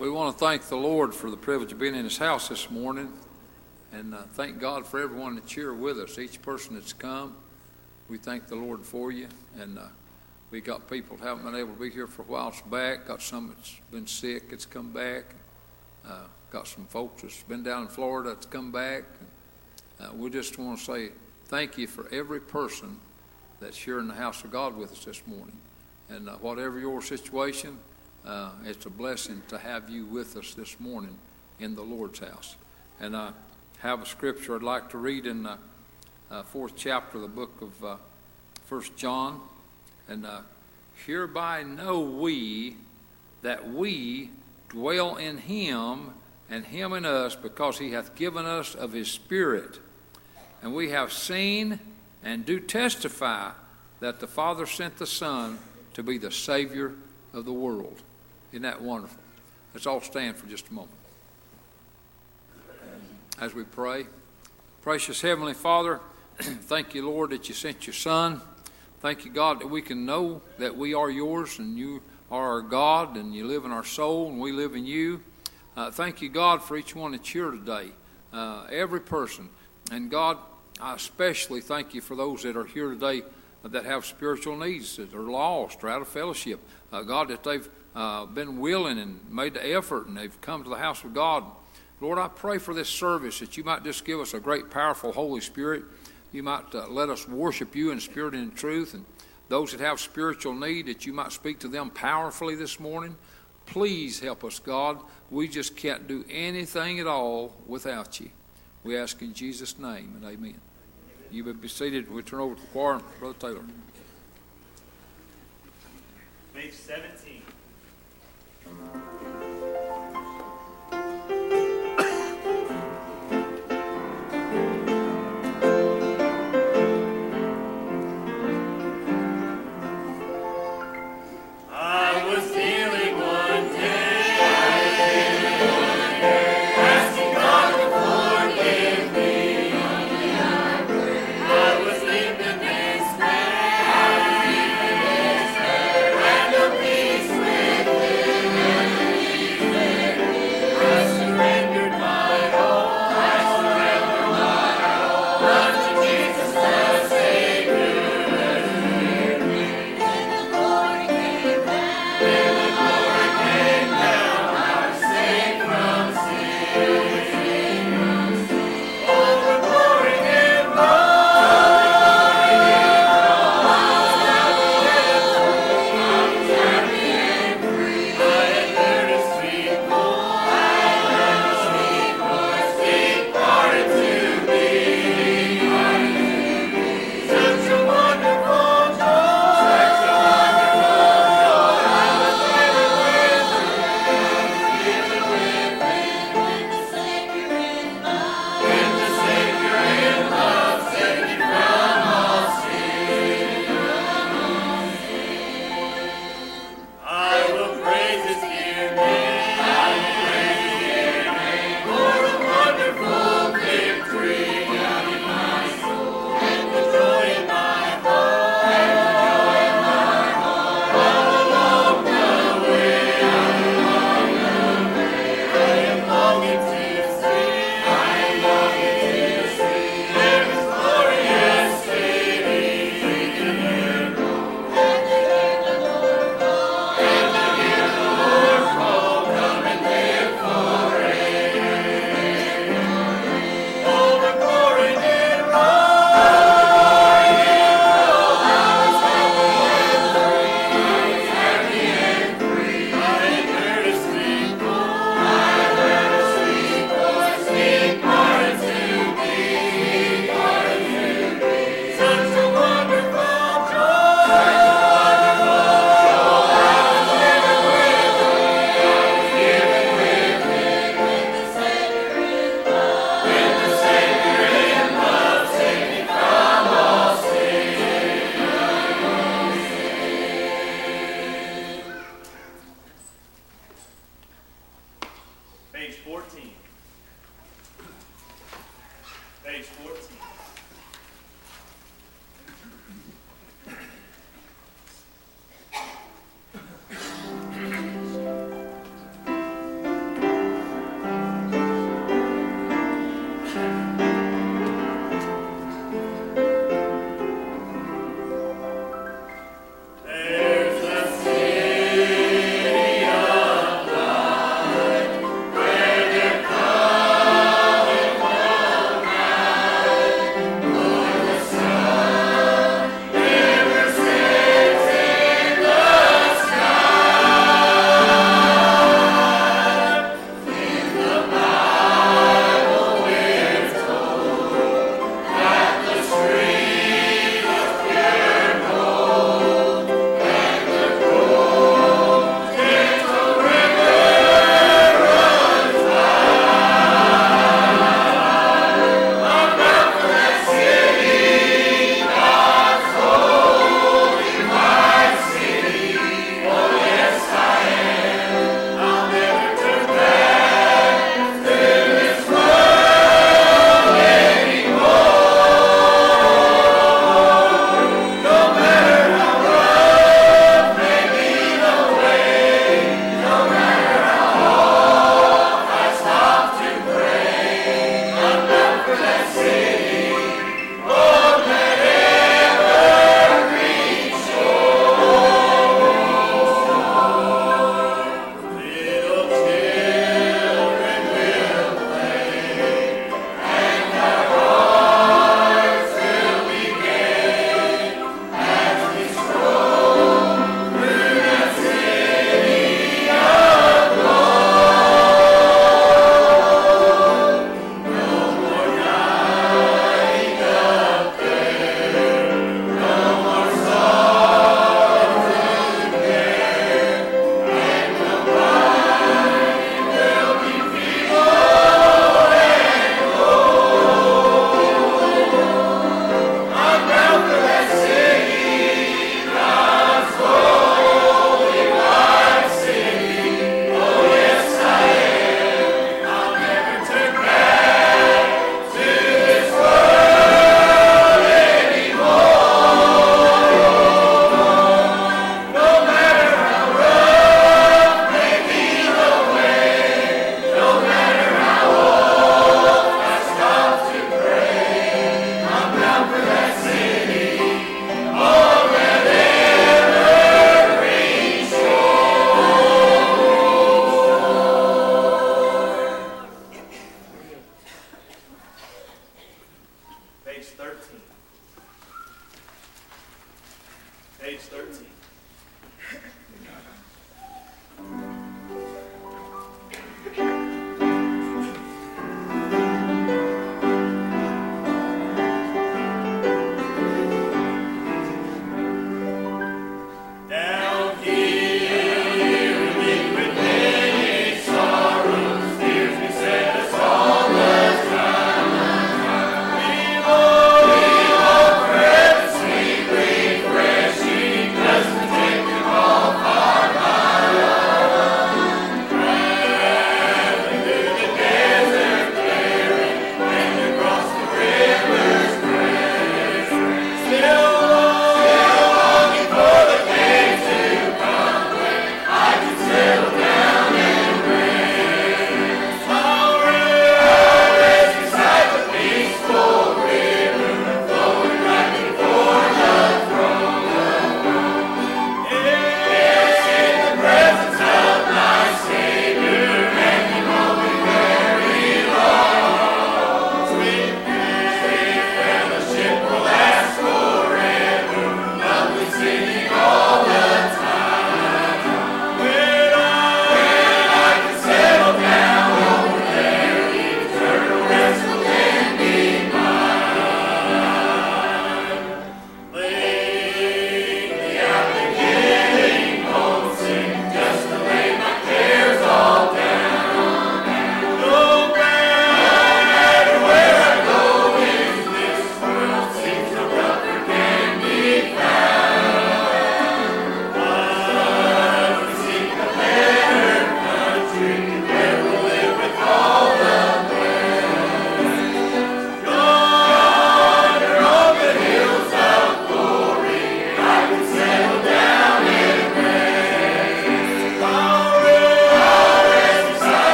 We want to thank the Lord for the privilege of being in His house this morning, and uh, thank God for everyone that's here with us. Each person that's come, we thank the Lord for you. And uh, we got people that haven't been able to be here for a while It's back. Got some that's been sick It's come back. Uh, got some folks that's been down in Florida that's come back. Uh, we just want to say thank you for every person that's here in the house of God with us this morning. And uh, whatever your situation, uh, it's a blessing to have you with us this morning in the Lord's house. And I have a scripture I'd like to read in the uh, fourth chapter of the book of uh, First John. And uh, hereby know we that we dwell in him and him in us because he hath given us of his Spirit. And we have seen and do testify that the Father sent the Son to be the Savior of the world. Isn't that wonderful? Let's all stand for just a moment. As we pray, precious Heavenly Father, thank you, Lord, that you sent your Son. Thank you, God, that we can know that we are yours and you are our God and you live in our soul and we live in you. Uh, thank you, God, for each one that's here today, uh, every person. And God, I especially thank you for those that are here today that have spiritual needs, that are lost or out of fellowship. Uh, God, that they've uh, been willing and made the effort and they've come to the house of God. Lord, I pray for this service that you might just give us a great, powerful Holy Spirit. You might uh, let us worship you in spirit and in truth. And those that have spiritual need, that you might speak to them powerfully this morning. Please help us, God. We just can't do anything at all without you. We ask in Jesus' name and amen. You may be seated. We turn over to the choir. Brother Taylor. Page 17. Música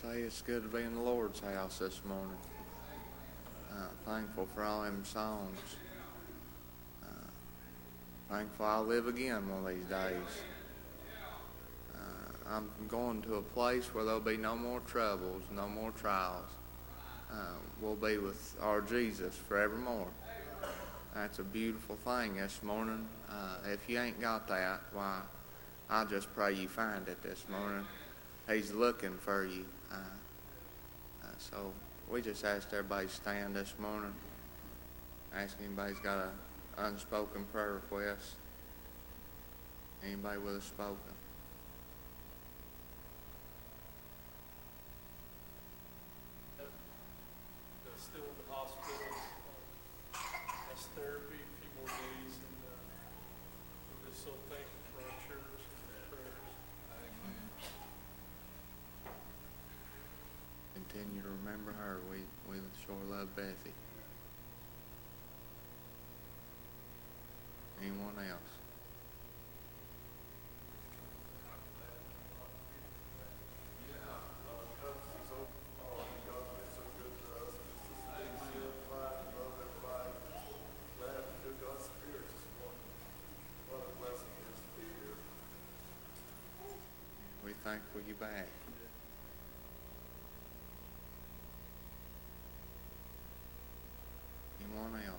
say it's good to be in the Lord's house this morning. Uh, thankful for all them songs. Uh, thankful I'll live again one of these days. Uh, I'm going to a place where there'll be no more troubles, no more trials. Uh, we'll be with our Jesus forevermore. That's a beautiful thing this morning. Uh, if you ain't got that, why, I just pray you find it this morning. He's looking for you. Uh, uh, so we just asked everybody to stand this morning. Ask anybody's got an unspoken prayer request. Anybody with a spoken? That's still in the hospital. That's therapy, a few more days, and, uh, we're just so thankful for our church and their prayers. Continue to remember her. We, we sure love Bethy. Anyone else? We thankful you back. Anyone else?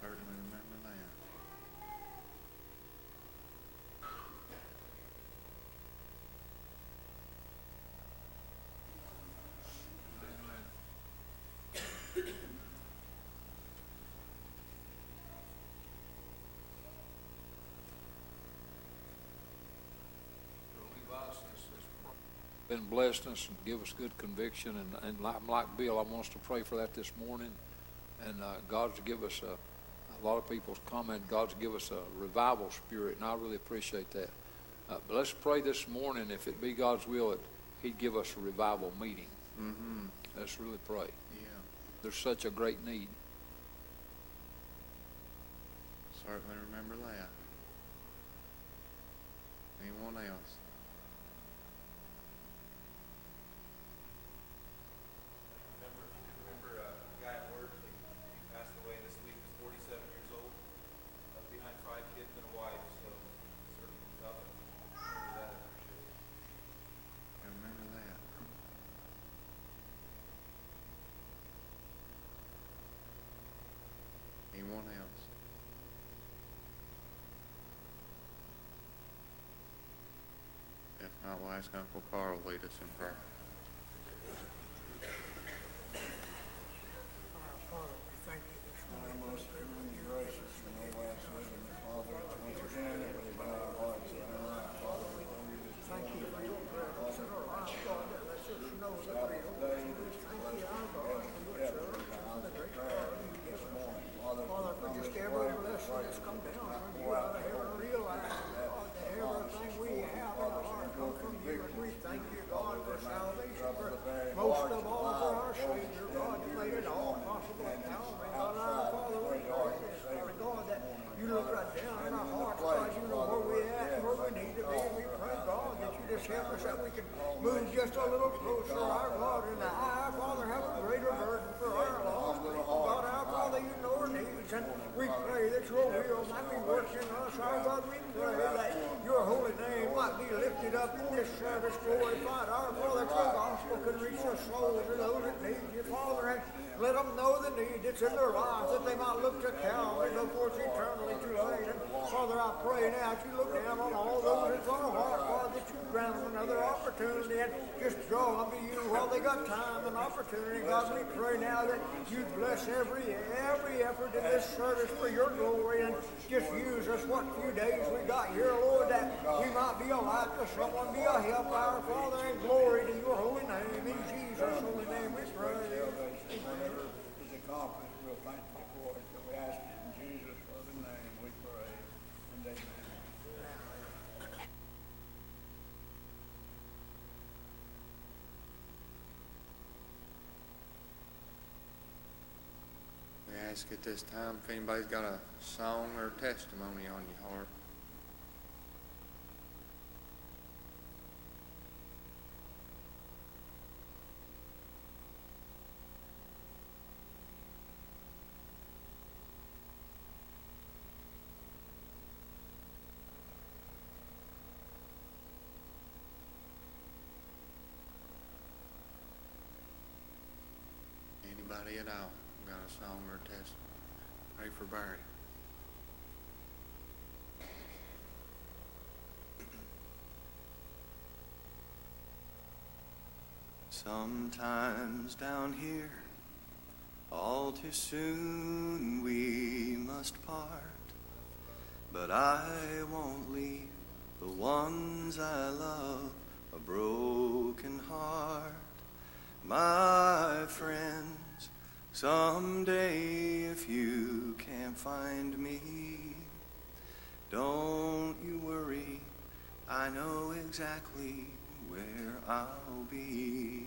Certainly remember that. Been blessing us and give us good conviction. And, and like, like Bill, I want us to pray for that this morning. And uh, God's to give us a, a lot of people's comment, God's give us a revival spirit, and I really appreciate that. Uh, but let's pray this morning, if it be God's will, that He'd give us a revival meeting. Mm-hmm. Let's really pray. Yeah. There's such a great need. Certainly remember that. Anyone else? Remember, if you can remember uh, a guy at work, he he passed away this week, he was forty-seven years old, left behind five kids and a wife, so certainly thought of, remember that, I appreciate it. Remember that. Anyone else? If not, we'll ask Uncle Carl to lead us in prayer. Our Father, we thank you this Our morning. most heavenly gracious and everlasting Heavenly Father, it's once again that we bow our hearts and our lives, Father, before you this Thank you for your presence in our lives, God, that lets us know that Sabbath we day, are. this Thank blessed you, our God, for your together church in the and house the of great prayer God you give this us. morning. Father, Father, we for come just this every way, blessing pray that's come that down not from go you, out out of the heaven, door. realize, God, that everything we have in our heart comes from you, and we thank you, God, for salvation, for most of all for our Savior, God, you made it all possible at Calvary. God, our Father, we pray this, Father God, that you look right down in our hearts, God, you know where we at, and where we need to be, and we pray, God, that you just help us, that we can move just a little closer, our God, and that our Father have a greater burden for our lost people. God, our Father, you know our needs, and we pray that your will might be working in us, our God, we pray that your holy name might be lifted up in this service, glorified, our Father, that can reach the souls of those that need you, Father, and let them know the need that's in their lives, that they might look to Calvary before it's eternally too late. And Father, I pray now that you look down on all those that's on the heart, God, that you grant them another opportunity and just draw them to you while they got time and opportunity. God, we pray now that you bless every every effort in this service for your glory and just use us what few days we got here, Lord, that we might be a light to someone, be a help, our Father, and glory to your holy name. In Jesus' holy name we pray. salvation. Whenever it's accomplished, we'll thank you for it, but we ask it in Jesus' holy name, we pray, and amen. We ask at this time if anybody's got a song or testimony on your heart. Anybody at all got a song or testimony? Pray for Barry. Sometimes down here, all too soon we must part. But I won't leave the ones I love a broken heart. My friends, someday if you can't find me, don't you worry, I know exactly where I'll be.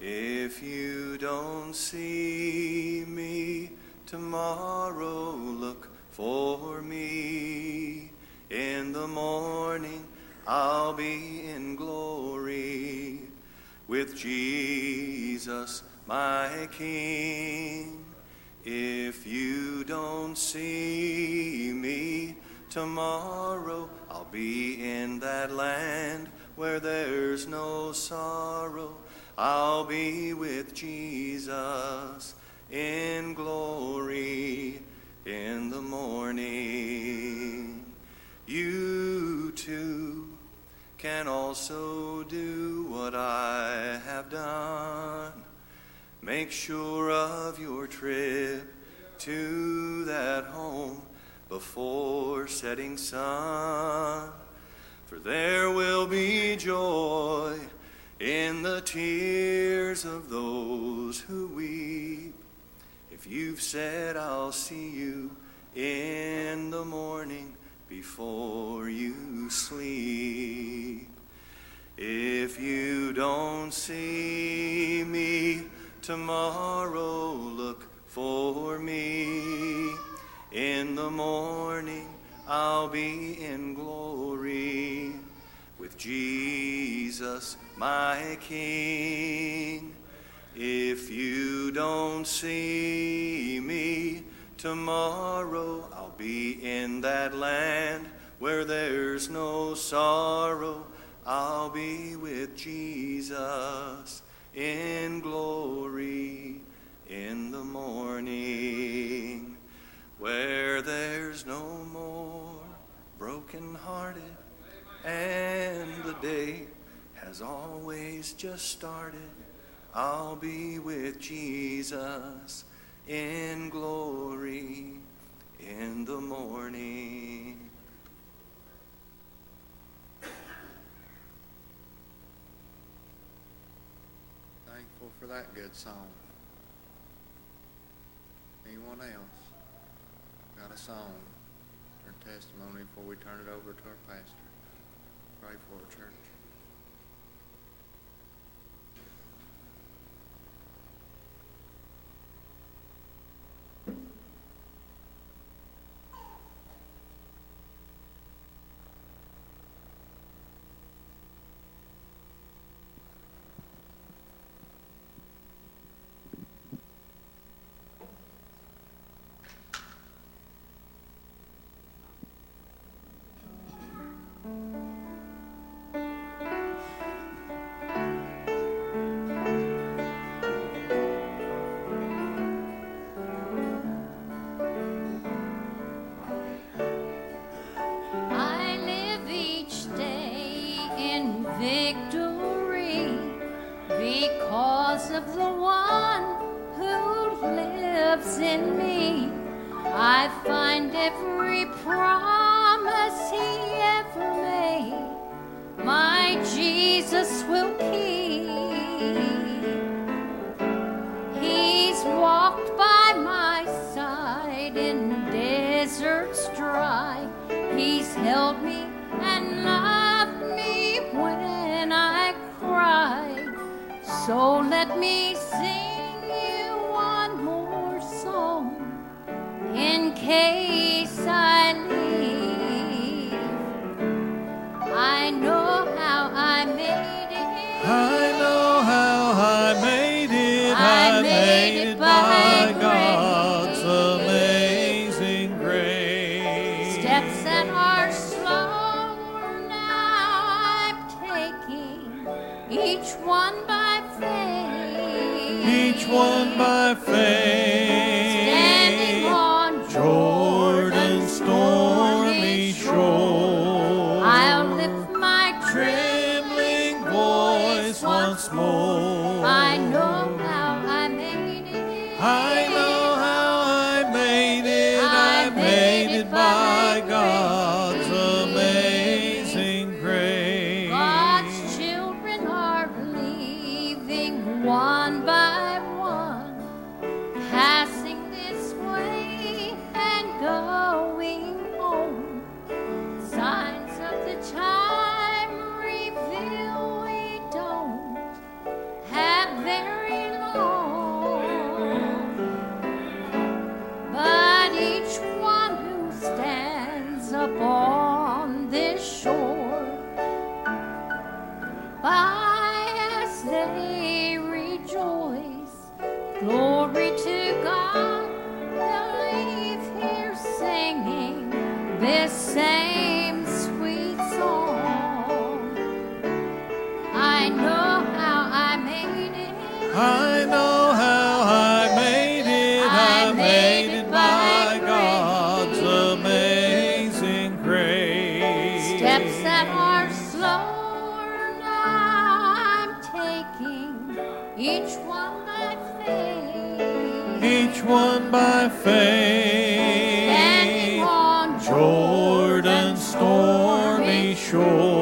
If you don't see me tomorrow, look for me. In the morning, I'll be in glory with Jesus, my King. If you don't see me tomorrow, I'll be in that land where there's no sorrow. I'll be with Jesus in glory in the morning. You too can also do what I have done. Make sure of your trip to that home before setting sun. For there will be joy in the tears of those who weep. If you've said, I'll see you in the morning before you sleep. If you don't see me tomorrow, look for me. In the morning, I'll be in glory with Jesus, my King. If you don't see me tomorrow, I'll be in that land where there's no sorrow. I'll be with Jesus in glory in the morning, where there's no more broken-hearted, and the day has always just started. I'll be with Jesus in glory in the morning. Thankful for that good song. Anyone else got a song or testimony before we turn it over to our pastor? Pray for it, church. Because of the one who lives in me. I find every promise he ever made, my Jesus will keep. He's walked by my side in deserts dry. He's held me So let me sing you one more song in case. Each one by Standing faith. on Jordan's stormy shore.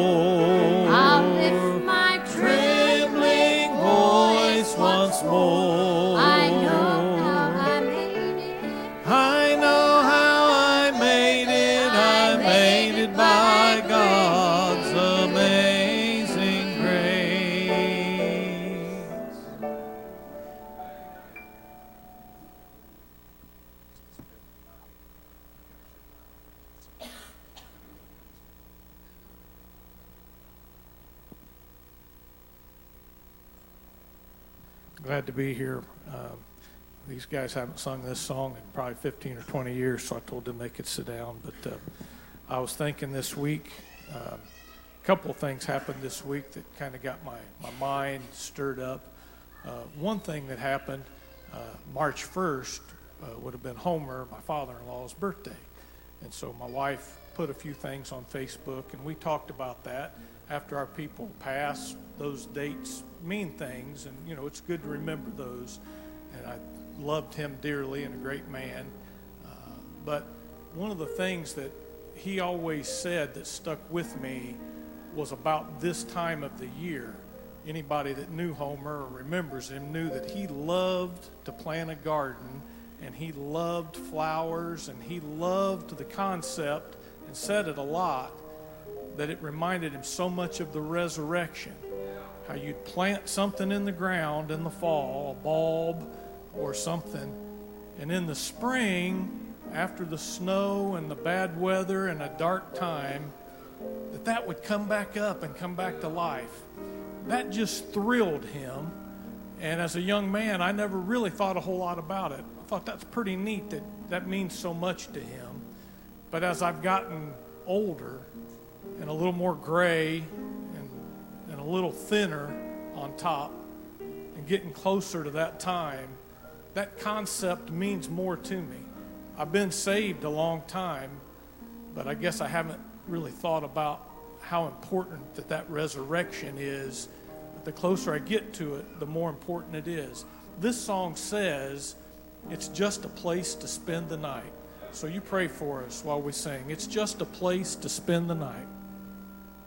Be here. Um, These guys haven't sung this song in probably 15 or 20 years, so I told them they could sit down. But uh, I was thinking this week, um, a couple of things happened this week that kind of got my, my mind stirred up. Uh, One thing that happened, uh, March 1st, uh, would have been Homer, my father-in-law's birthday. And so my wife put a few things on Facebook, and we talked about that. After our people pass, those dates mean things, and you know it's good to remember those. And I loved him dearly and a great man. Uh, but one of the things that he always said that stuck with me was about this time of the year. Anybody that knew Homer or remembers him knew that he loved to plant a garden and he loved flowers and he loved the concept and said it a lot that it reminded him so much of the resurrection. How you'd plant something in the ground in the fall, a bulb or something, and in the spring, after the snow and the bad weather and a dark time, that that would come back up and come back to life. That just thrilled him. And as a young man, I never really thought a whole lot about it. I thought that's pretty neat that that means so much to him. But as I've gotten older and a little more gray and, and a little thinner on top and getting closer to that time, that concept means more to me. I've been saved a long time, but I guess I haven't really thought about how important that that resurrection is. But the closer I get to it, the more important it is. This song says it's just a place to spend the night. So you pray for us while we sing. It's just a place to spend the night.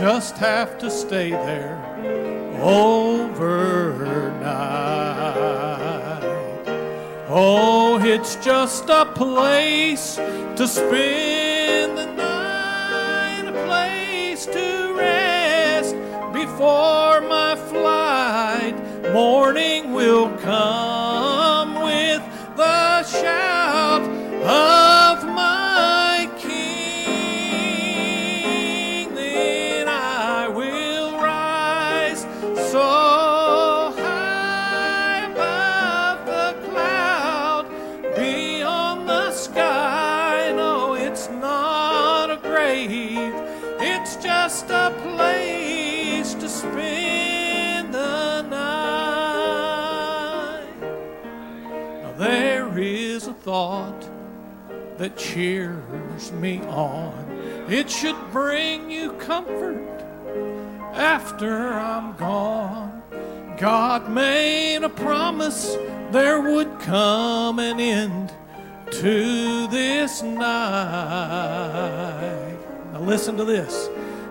just have to stay there overnight. Oh, it's just a place to spend the night, a place to rest before my flight. Morning will come that cheers me on. It should bring you comfort after I'm gone. God made a promise there would come an end to this night. Now listen to this.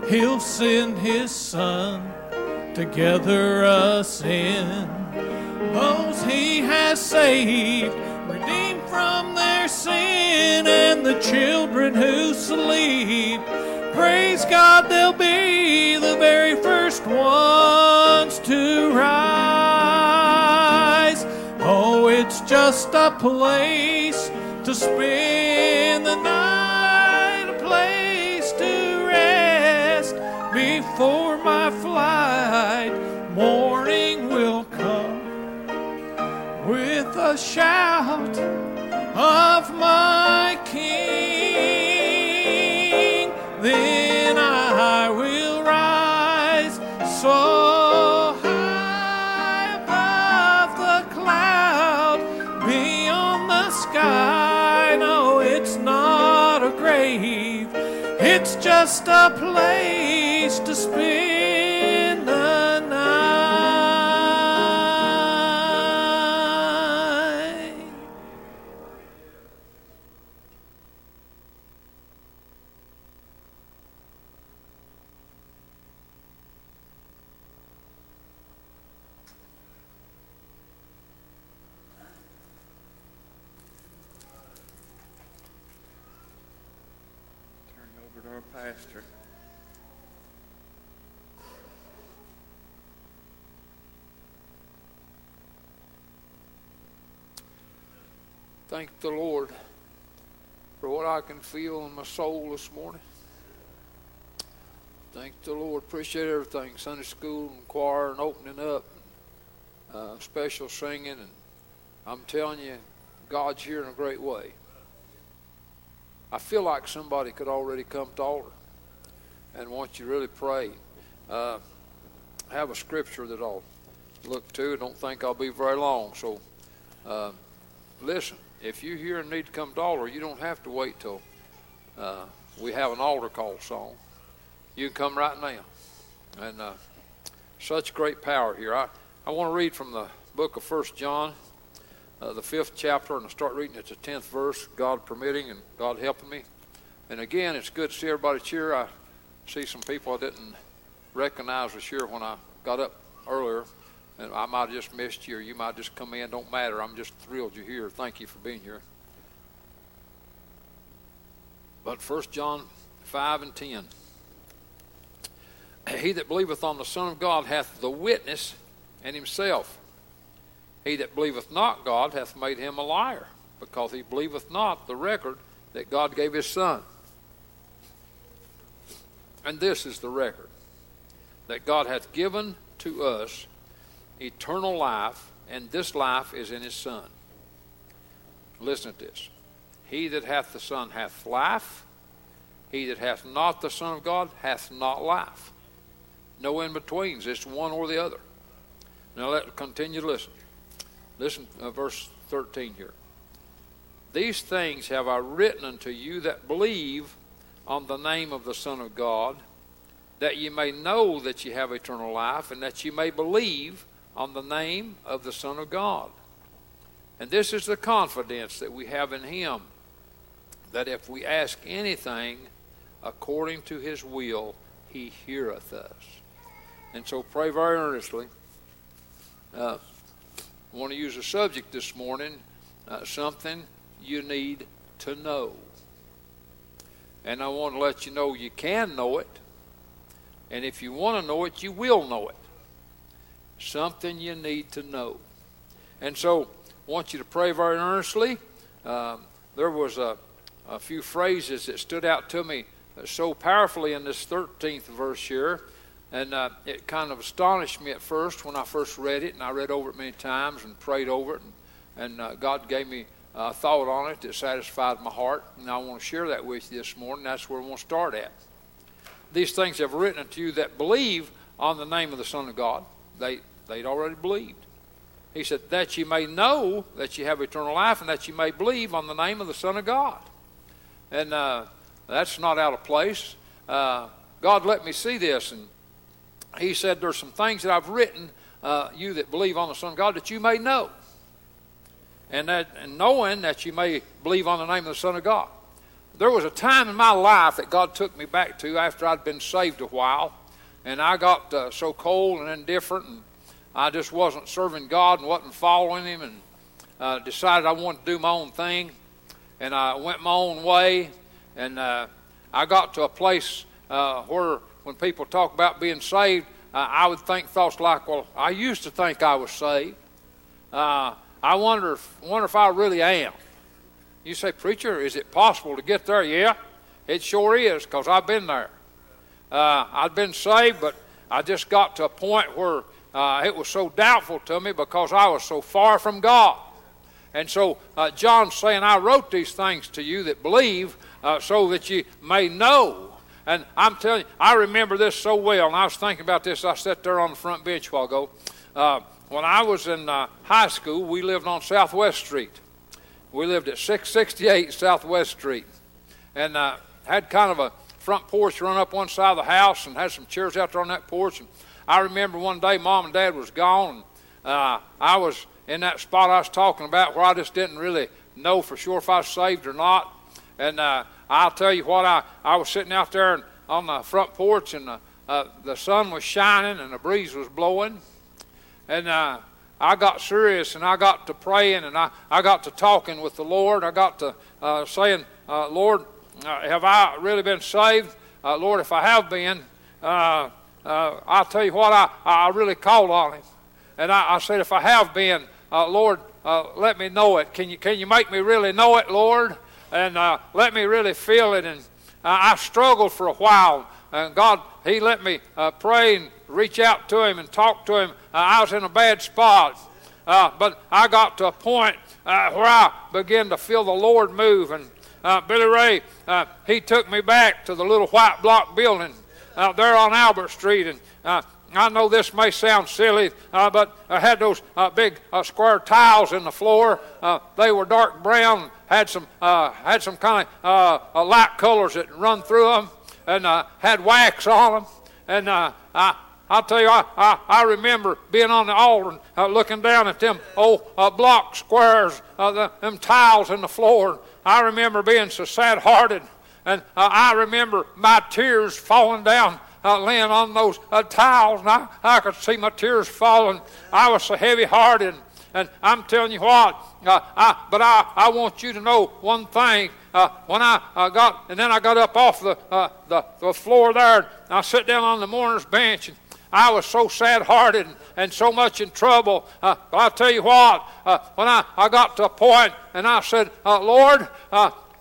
He'll send his son to gather us in. Those he has saved, redeemed from their sin, and the children who sleep. Praise God, they'll be the very first ones to rise. Oh, it's just a place to spend the night, a place to rest before my flight. Morning will come with a shout of my King. Then I will rise so high above the cloud, beyond the sky. No, it's not a grave, it's just a place to spend Thank the Lord for what I can feel in my soul this morning. Thank the Lord. Appreciate everything Sunday school and choir and opening up, uh, special singing. And I'm telling you, God's here in a great way. I feel like somebody could already come to altar and want you really pray. Uh, have a scripture that I'll look to. I Don't think I'll be very long. So uh, listen, if you're here and need to come to altar, you don't have to wait till uh, we have an altar call song. You can come right now. And uh, such great power here. I, I want to read from the book of First John, uh, the fifth chapter, and I start reading at the tenth verse, God permitting and God helping me. And again, it's good to see everybody cheer. I see some people I didn't recognize was here when I got up earlier. And I might have just missed you, or you might just come in. Don't matter. I'm just thrilled you're here. Thank you for being here. But First John 5 and 10. He that believeth on the Son of God hath the witness and himself. He that believeth not God hath made him a liar, because he believeth not the record that God gave his Son. And this is the record that God hath given to us eternal life, and this life is in his Son. Listen to this. He that hath the Son hath life. He that hath not the Son of God hath not life. No in betweens. It's one or the other. Now let continue to listen. Listen, uh, verse 13 here. These things have I written unto you that believe on the name of the Son of God, that ye may know that ye have eternal life, and that ye may believe on the name of the Son of God. And this is the confidence that we have in Him that if we ask anything according to His will, He heareth us. And so pray very earnestly. Uh, I want to use a subject this morning uh, something you need to know. And I want to let you know you can know it. And if you want to know it, you will know it. Something you need to know. And so I want you to pray very earnestly. Um, there was a, a few phrases that stood out to me so powerfully in this 13th verse here. And uh, it kind of astonished me at first when I first read it, and I read over it many times and prayed over it, and, and uh, God gave me a thought on it that satisfied my heart, and I want to share that with you this morning. That's where we want to start at. These things I've written unto you that believe on the name of the Son of God. They they'd already believed. He said that you may know that you have eternal life, and that you may believe on the name of the Son of God. And uh, that's not out of place. Uh, God let me see this, and he said, There's some things that I've written, uh, you that believe on the Son of God, that you may know. And, that, and knowing that you may believe on the name of the Son of God. There was a time in my life that God took me back to after I'd been saved a while, and I got uh, so cold and indifferent, and I just wasn't serving God and wasn't following Him, and uh, decided I wanted to do my own thing, and I went my own way, and uh, I got to a place uh, where when people talk about being saved, uh, I would think thoughts like, well, I used to think I was saved. Uh, I wonder if, wonder if I really am. You say, Preacher, is it possible to get there? Yeah, it sure is, because I've been there. Uh, I'd been saved, but I just got to a point where uh, it was so doubtful to me because I was so far from God. And so uh, John's saying, I wrote these things to you that believe uh, so that you may know and I'm telling you, I remember this so well. And I was thinking about this. I sat there on the front bench a while ago. Uh, when I was in uh, high school, we lived on Southwest Street. We lived at 668 Southwest Street. And uh, had kind of a front porch run up one side of the house and had some chairs out there on that porch. And I remember one day mom and dad was gone. And, uh, I was in that spot I was talking about where I just didn't really know for sure if I was saved or not. And uh, I'll tell you what, I, I was sitting out there on the front porch and the, uh, the sun was shining and the breeze was blowing. And uh, I got serious and I got to praying and I, I got to talking with the Lord. I got to uh, saying, uh, Lord, uh, have I really been saved? Uh, Lord, if I have been, I'll tell you what, I, I really called on Him. And I, I said, if I have been, Lord, let me know it. Can you, can you make me really know it, Lord? and uh, let me really feel it. And uh, I struggled for a while, and God, He let me uh, pray and reach out to Him and talk to Him. Uh, I was in a bad spot, uh, but I got to a point uh, where I began to feel the Lord move. And Billy Ray, he took me back to the little white block building out there on Albert Street, and I know this may sound silly, uh, but I had those uh, big uh, square tiles in the floor. they were dark brown had some uh, had some kind of uh, light colors that run through them, and uh, had wax on them. And uh, I I'll tell you, I, I, I remember being on the altar and uh, looking down at them old uh, block squares, the, them tiles in the floor. I remember being so sad-hearted, and I remember my tears falling down uh, laying on those uh, tiles, and I, I could see my tears falling. I was so heavy hearted. And I'm telling you what, uh, I, but I, I want you to know one thing. Uh, when I uh, got, and then I got up off the, uh, the, the floor there, and I sat down on the mourner's bench, and I was so sad hearted and, and, so much in trouble. Uh, but I'll tell you what, uh, when I, I got to a point and I said, Lord,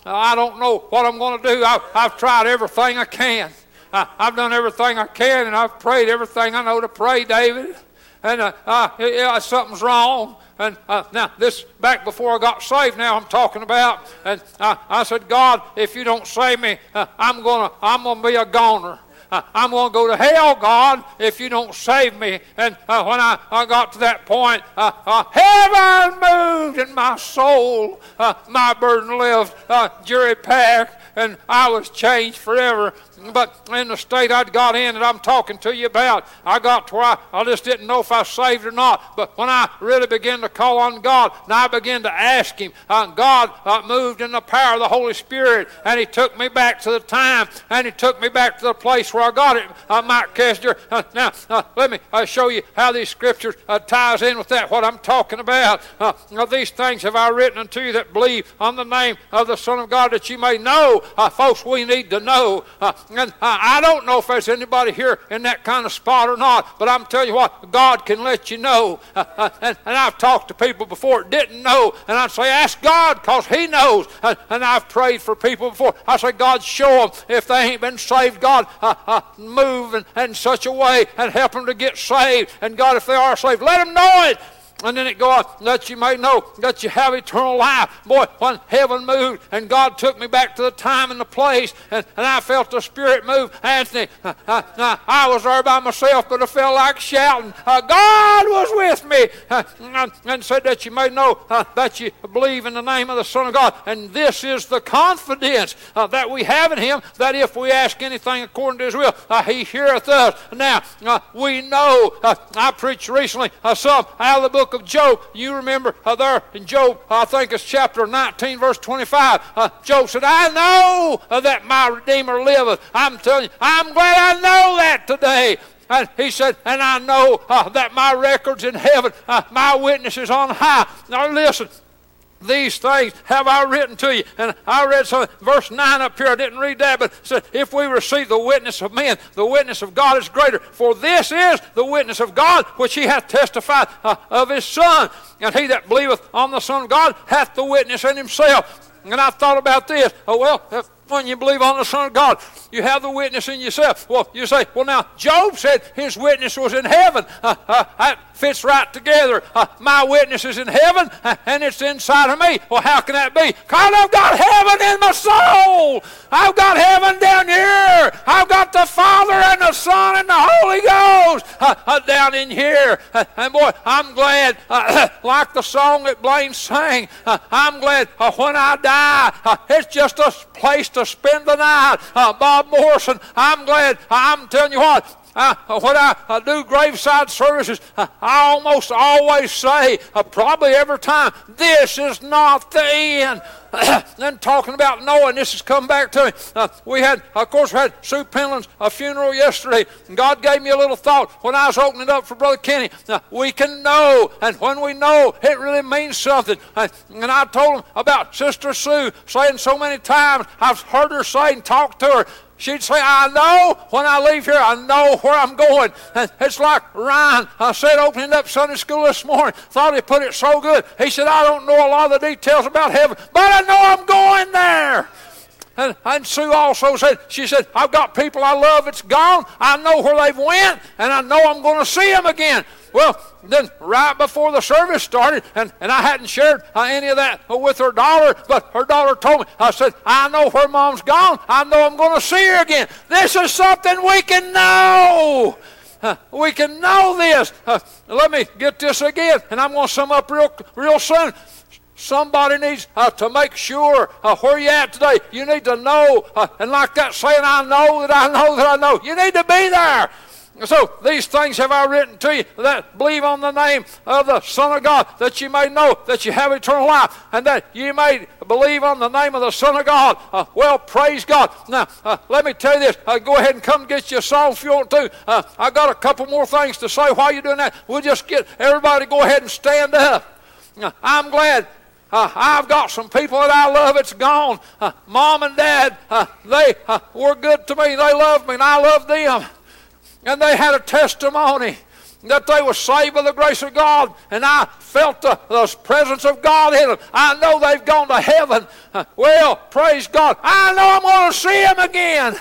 I don't know what I'm going to do. I've, I've tried everything I can. I've done everything I can, and I've prayed everything I know to pray, David and uh, uh, yeah, something's wrong. And uh, now, this back before I got saved. Now I'm talking about, and I said, God, if you don't save me, uh, I'm gonna, I'm gonna be a goner. Uh, I'm going to go to hell, God, if you don't save me. And uh, when I, I got to that point, uh, uh heaven moved in my soul. Uh, my burden left. Jerry Pack and I was changed forever. But in the state I'd got in that I'm talking to you about, I got to where I, I just didn't know if I saved or not. But when I really began to call on God and I began to ask Him, uh, God uh, moved in the power of the Holy Spirit and He took me back to the time and He took me back to the place where I got it, uh, Mike Kessler. Uh, now, uh, let me uh, show you how these scriptures uh, ties in with that, what I'm talking about. These things have I written unto you that believe on the name of the Son of God that you may know. Folks, we need to know. And I don't know if there's anybody here in that kind of spot or not, but I'm telling you what, God can let you know. Uh, uh, and, and I've talked to people before didn't know, and I'd say, ask God because He knows. And I've prayed for people before. I say, God, show them if they ain't been saved. God, uh, move in, in such a way and help them to get saved. And God, if they are saved, let them know it. And then it go on, that you may know that you have eternal life. Boy, when heaven moved and God took me back to the time and the place, and, and I felt the Spirit move, Anthony, uh, uh, uh, I was there by myself, but I felt like shouting. Uh, God was with me, uh, and, and said that you may know uh, that you believe in the name of the Son of God. And this is the confidence that we have in Him, that if we ask anything according to His will, He heareth us. Now, we know, I preached recently uh, some out of the book of Job. You remember uh, there in Job, I think it's chapter 19, verse 25. Uh, Job said, I know uh, that my Redeemer liveth. I'm telling you, I'm glad I know that today. And he said, and I know uh, that my record's in heaven, uh, my witness is on high. Now listen, these things have I written to you. And I read some verse 9 up here. I didn't read that, but said, If we receive the witness of men, the witness of God is greater. For this is the witness of God, which he hath testified uh, of his Son. And he that believeth on the Son of God hath the witness in himself. And I thought about this. Oh, well, when you believe on the Son of God, you have the witness in yourself. Well, you say, well, now, Job said his witness was in heaven. Uh, uh, that fits right together. Uh, my witness is in heaven, uh, and it's inside of me. Well, how can that be? Because I've got heaven in my soul. I've got heaven down here. I've got the Father and the Son and the Holy Ghost uh, uh, down in here. And boy, I'm glad, like the song that Blaine sang, I'm glad when I die, it's just a place to spend the night. Uh, Bob Morrison, I'm glad, I'm telling you what, uh, when I uh, do graveside services, uh, I almost always say, uh, probably every time, this is not the end. then talking about knowing, this has come back to me. Uh, we had, of course, we had Sue Penland's uh, funeral yesterday, and God gave me a little thought when I was opening up for Brother Kenny. Uh, we can know, and when we know, it really means something. Uh, and I told him about Sister Sue saying so many times, I've heard her say and talk to her, She'd say, I know when I leave here, I know where I'm going. And it's like Ryan I said opening up Sunday school this morning, thought he put it so good. He said, I don't know a lot of the details about heaven, but I know I'm going there. And, and Sue also said, she said, I've got people I love that's gone. I know where they've went, and I know I'm going to see them again. Well, then right before the service started, and, and I hadn't shared uh, any of that with her daughter, but her daughter told me, I said, I know where mom's gone. I know I'm going to see her again. This is something we can know. Uh, we can know this. Uh, let me get this again, and I'm going to sum up real, real soon. Somebody needs uh, to make sure uh, where you're at today. You need to know, uh, and like that saying, I know that I know that I know. You need to be there. So these things have I written to you that believe on the name of the Son of God, that you may know that you have eternal life, and that you may believe on the name of the Son of God. Uh, well, praise God. Now, uh, let me tell you this. Uh, go ahead and come get your song if you want to. Uh, I got a couple more things to say while you're doing that. We'll just get everybody go ahead and stand up. I'm glad uh, I've got some people that I love that's gone. Uh, Mom and Dad, uh, they uh, were good to me. They loved me, and I loved them. And they had a testimony that they were saved by the grace of God, and I felt the, the presence of God in them. I know they've gone to heaven. Uh, well, praise God. I know I'm going to see them again.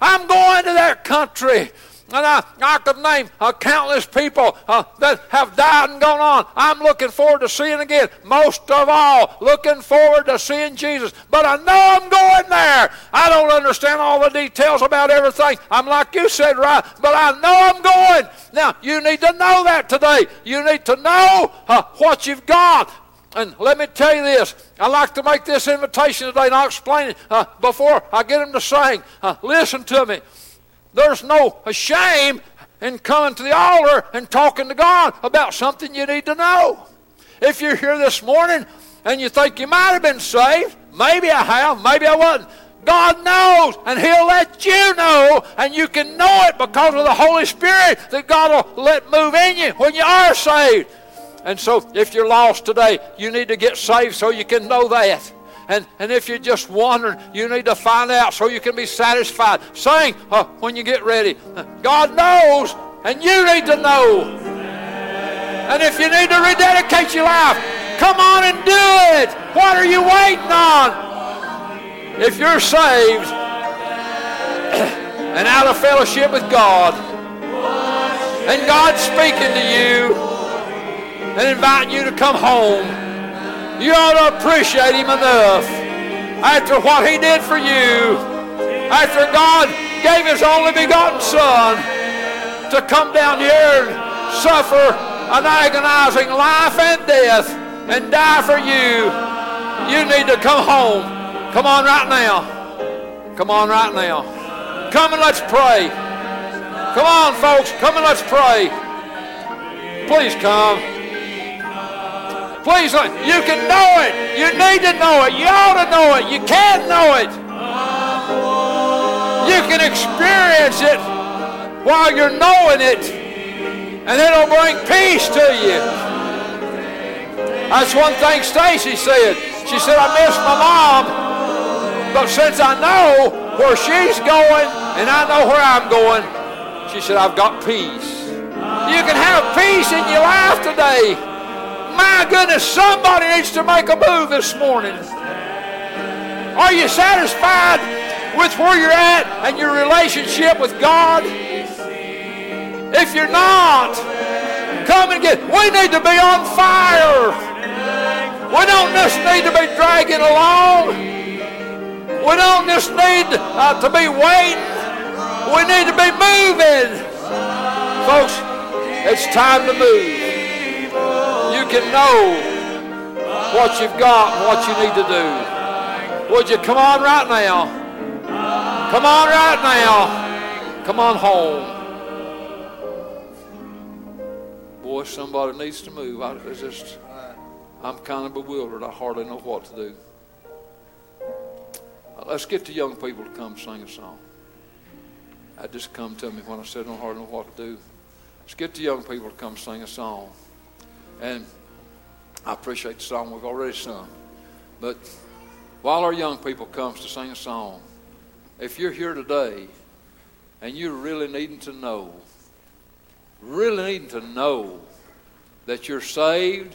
I'm going to that country. And I, I could name uh, countless people uh, that have died and gone on. I'm looking forward to seeing again. Most of all, looking forward to seeing Jesus. But I know I'm going there. I don't understand all the details about everything. I'm like you said, right? But I know I'm going. Now, you need to know that today. You need to know uh, what you've got. And let me tell you this. I like to make this invitation today, and I'll explain it uh, before I get them to sing. Uh, listen to me. There's no shame in coming to the altar and talking to God about something you need to know. If you're here this morning and you think you might have been saved, maybe I have, maybe I wasn't. God knows, and He'll let you know, and you can know it because of the Holy Spirit that God will let move in you when you are saved. And so, if you're lost today, you need to get saved so you can know that. And, and if you're just wondering, you need to find out so you can be satisfied. Sing uh, when you get ready. God knows, and you need to know. And if you need to rededicate your life, come on and do it. What are you waiting on? If you're saved and out of fellowship with God, and God's speaking to you and inviting you to come home, you ought to appreciate Him enough after what He did for you, after God gave His only begotten Son to come down here and suffer an agonizing life and death and die for you. You need to come home. Come on right now. Come on right now. Come and let's pray. Come on, folks. Come and let's pray. Please come. Please, you can know it. You need to know it. You ought to know it. You can know it. You can experience it while you're knowing it, and it'll bring peace to you. That's one thing Stacy said. She said, I miss my mom. But since I know where she's going and I know where I'm going, she said, I've got peace. You can have peace in your life today. My goodness, somebody needs to make a move this morning. Are you satisfied with where you're at and your relationship with God? If you're not, come and get. We need to be on fire. We don't just need to be dragging along. We don't just need uh, to be waiting. We need to be moving. Folks, it's time to move. Can know what you've got and what you need to do. Would you come on right now? Come on right now. Come on home. Boy, somebody needs to move. I just, I'm kind of bewildered. I hardly know what to do. Let's get the young people to come sing a song. That just come to me when I said I don't hardly know what to do. Let's get the young people to come sing a song. And I appreciate the song we've already sung. But while our young people comes to sing a song, if you're here today and you're really needing to know, really needing to know that you're saved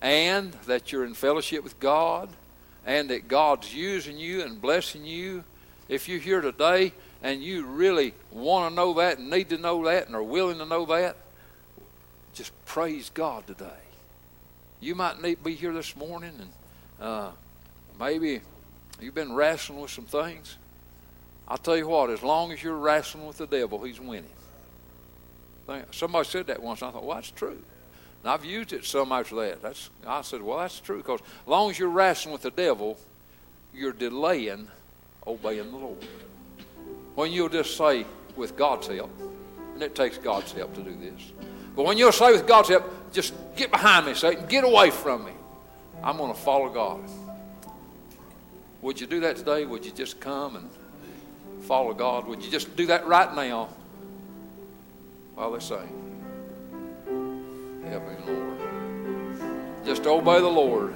and that you're in fellowship with God – and that God's using you and blessing you. If you're here today and you really want to know that and need to know that and are willing to know that, just praise God today. You might need be here this morning and uh, maybe you've been wrestling with some things. I'll tell you what, as long as you're wrestling with the devil, he's winning. Somebody said that once, and I thought, well, that's true. And I've used it so much that. That's, I said, well, that's true because as long as you're wrestling with the devil, you're delaying obeying the Lord. When you'll just say, with God's help, and it takes God's help to do this. But when you'll say, with God's help, just get behind me, Satan, get away from me. I'm going to follow God. Would you do that today? Would you just come and follow God? Would you just do that right now while they sing? Help me, Lord. Just obey the Lord.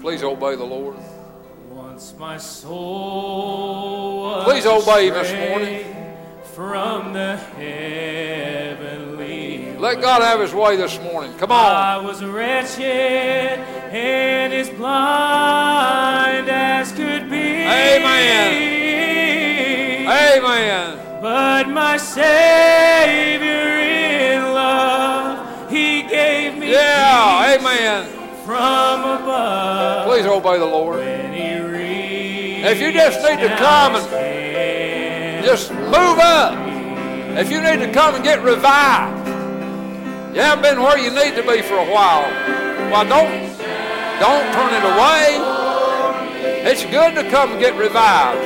Please obey the Lord. Once my soul Please obey this morning. From the heavenly Let God have His way this morning. Come on. I was wretched and as blind as could be. Amen. Amen. But my Savior in love, He gave me Yeah, amen. from above. Please obey the Lord. If you just need to come and just move up, if you need to come and get revived, You haven't been where you need to be for a while. Well, don't don't turn it away. It's good to come and get revived.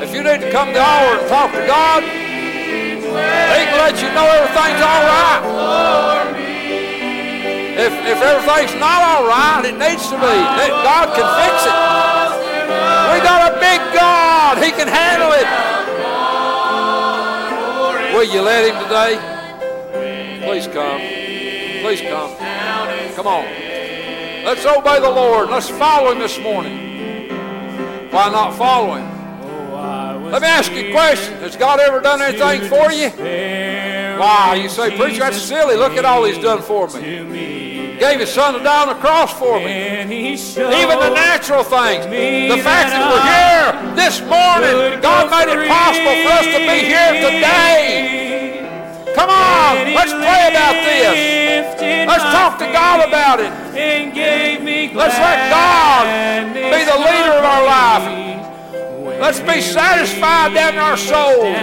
If you need to come to the altar and talk to God, He can let you know everything's all right. If, if everything's not all right, it needs to be. God can fix it. We got a big God. He can handle it. You let Him today? Please come. Please come. Come on. Let's obey the Lord. Let's follow Him this morning. Why not follow Him? Let me ask you a question. Has God ever done anything for you? Why? You say, Preacher, that's silly. Look at all He's done for me. Gave His Son to die on the cross for me. Even the natural things. The fact that we're here this morning, God made it possible for us to be here today. Come on, let's pray about this. Let's talk to God about it. Let's let God be the leader of our life. Let's be satisfied down in our soul.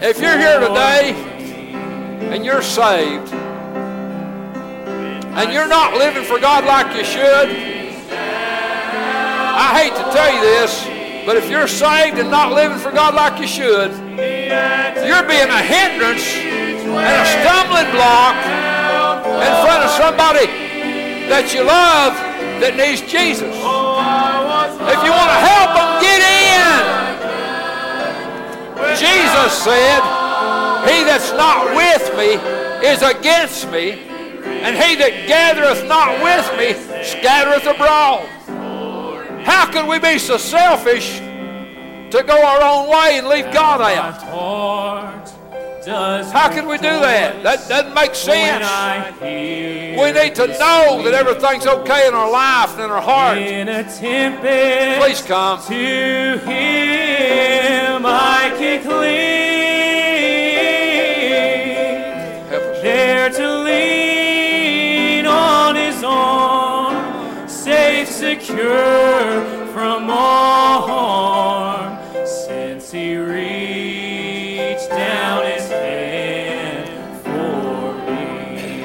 If you're here today and you're saved and you're not living for God like you should, I hate to tell you this, but if you're saved and not living for God like you should, you're being a hindrance and a stumbling block in front of somebody that you love that needs Jesus. If you want to help them get in, Jesus said, He that's not with me is against me, and he that gathereth not with me scattereth abroad. How can we be so selfish to go our own way and leave God out? How can we do that? That doesn't make sense. We need to know that everything's okay in our life and in our heart. Please come. To him I can cling. Secure from all harm, since he reached down his hand for me.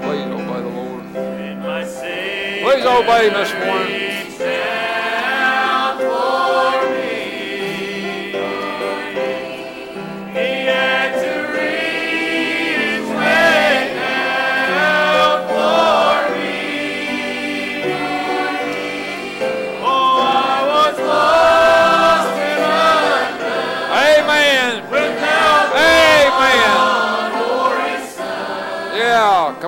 Please obey the Lord. And my Savior Please obey this morning.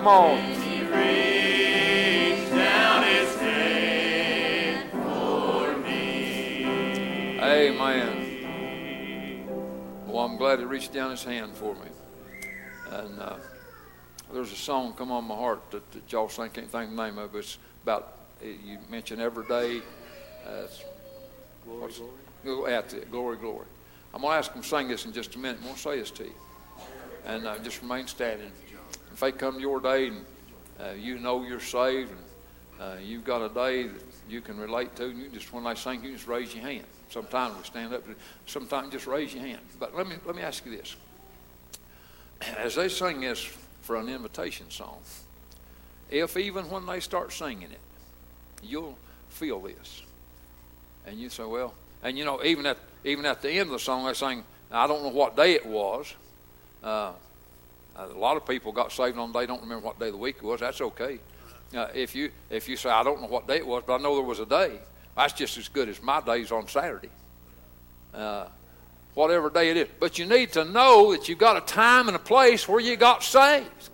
Come on. He reached down his hand for me. Amen. Well, I'm glad he reached down his hand for me. And uh, there's a song come on my heart that, that y'all sing, can't think of the name of it. It's about, uh, you mention every day. Uh, it's- what's- Oh, That's it, glory, glory. I'm going to ask them to sing this in just a minute. I'm going to say this to you. And uh, just remain standing. If they come your day and uh, you know you're saved and uh, you've got a day that you can relate to, and you just when they sing, you just raise your hand. Sometimes we stand up, sometimes just raise your hand. But let me let me ask you this: as they sing this for an invitation song, if even when they start singing it, you'll feel this, and you say, well, and you know, even at even at the end of the song, they sing, I don't know what day it was. Uh, a lot of people got saved on the day, don't remember what day of the week it was. That's okay. Uh, if you if you say I don't know what day it was, but I know there was a day, that's just as good as my days on Saturday. Uh, whatever day it is, but you need to know that you've got a time and a place where you got saved.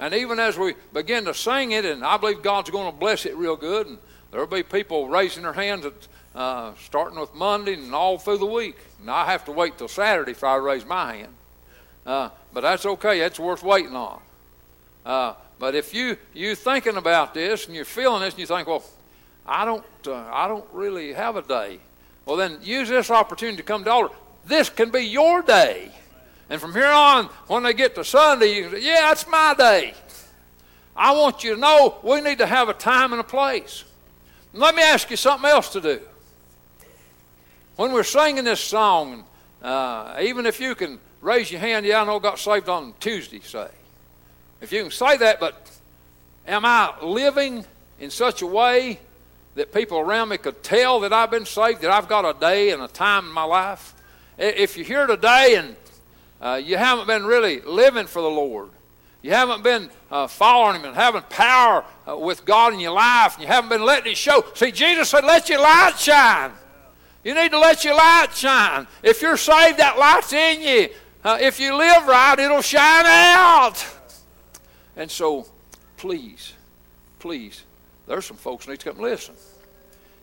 And even as we begin to sing it, and I believe God's going to bless it real good, and there'll be people raising their hands at, uh, starting with Monday and all through the week. And I have to wait till Saturday if I raise my hand. Uh, but that's okay. That's worth waiting on. Uh, but if you you thinking about this and you're feeling this and you think, well, I don't uh, I don't really have a day. Well, then use this opportunity to come to altar. This can be your day. And from here on, when they get to Sunday, you say, yeah, it's my day. I want you to know we need to have a time and a place. And let me ask you something else to do. When we're singing this song, uh, even if you can raise your hand. Yeah, I know got saved on Tuesday, say. If you can say that, but am I living in such a way that people around me could tell that I've been saved, that I've got a day and a time in my life? If you're here today and uh, you haven't been really living for the Lord, you haven't been uh, following Him and having power uh, with God in your life, and you haven't been letting it show. See, Jesus said, Let your light shine. You need to let your light shine. If you're saved, that light's in you. Uh, if you live right, it'll shine out. And so, please, please, there's some folks need to come listen.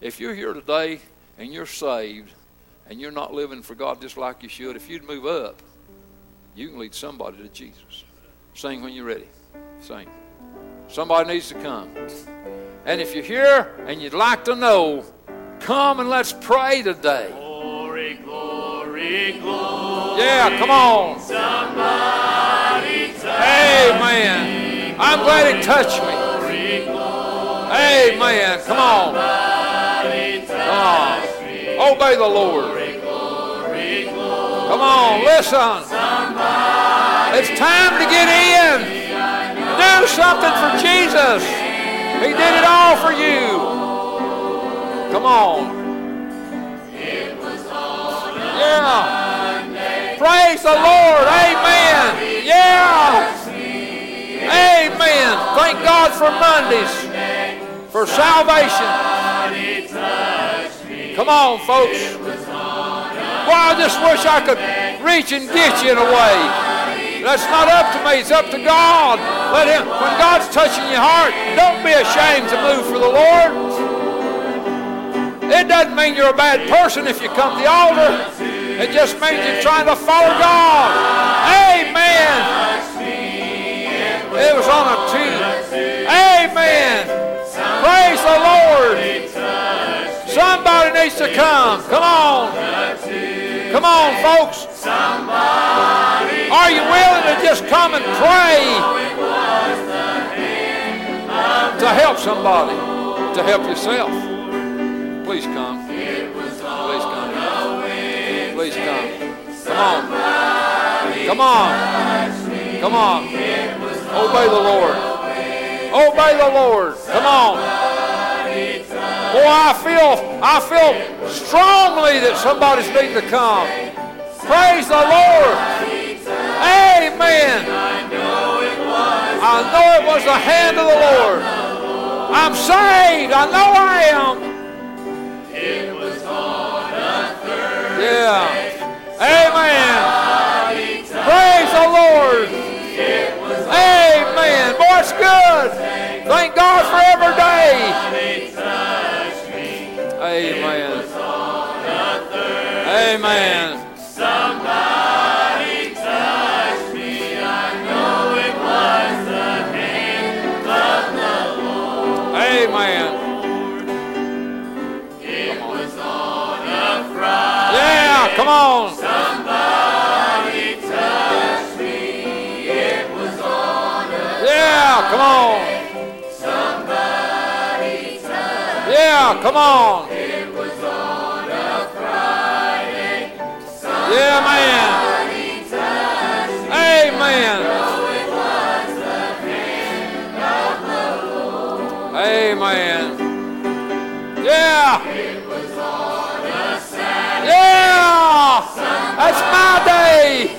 If you're here today and you're saved and you're not living for God just like you should, if you'd move up, you can lead somebody to Jesus. Sing when you're ready. Sing. Somebody needs to come. And if you're here and you'd like to know, come and let's pray today. Glory, glory. Yeah, come on. Somebody Amen. I'm glad it touched me. Glory, Amen. Come on. Come on. Obey the Lord. Come on, listen. It's time to get in. Do something for Jesus. He did it all for you. Come on. Yeah. Praise the Lord. Amen. Yeah. Amen. Thank God for Mondays, for salvation. Come on, folks. Well, I just wish I could reach and get you in a way. That's not up to me. It's up to God. Let Him. When God's touching your heart, don't be ashamed to move for the Lord. It doesn't mean you're a bad person if you come to the altar. It just means you're trying to follow God. Amen. It was on a Tuesday. Amen. Praise the Lord. Somebody needs to come. Come on. Come on, folks. Are you willing to just come and pray to help somebody, to help yourself? Please come. Please come. Please come. Come on. Come on. Come on. Obey the Lord. Obey the Lord. Come on. Boy, I feel I feel strongly that somebody's needing to come. Praise the Lord. Amen. I know it was the hand of the Lord. I'm saved. I know I am. Yeah. Amen. Praise the Lord. Amen. Boy, it's good. Thank God for every day. Amen. Amen. Come on. Somebody touch me. It was on a Yeah, come on. somebody touch Yeah, come on. It was on a Friday. Yeah, man. Somebody touch me. Amen. know it That's my day.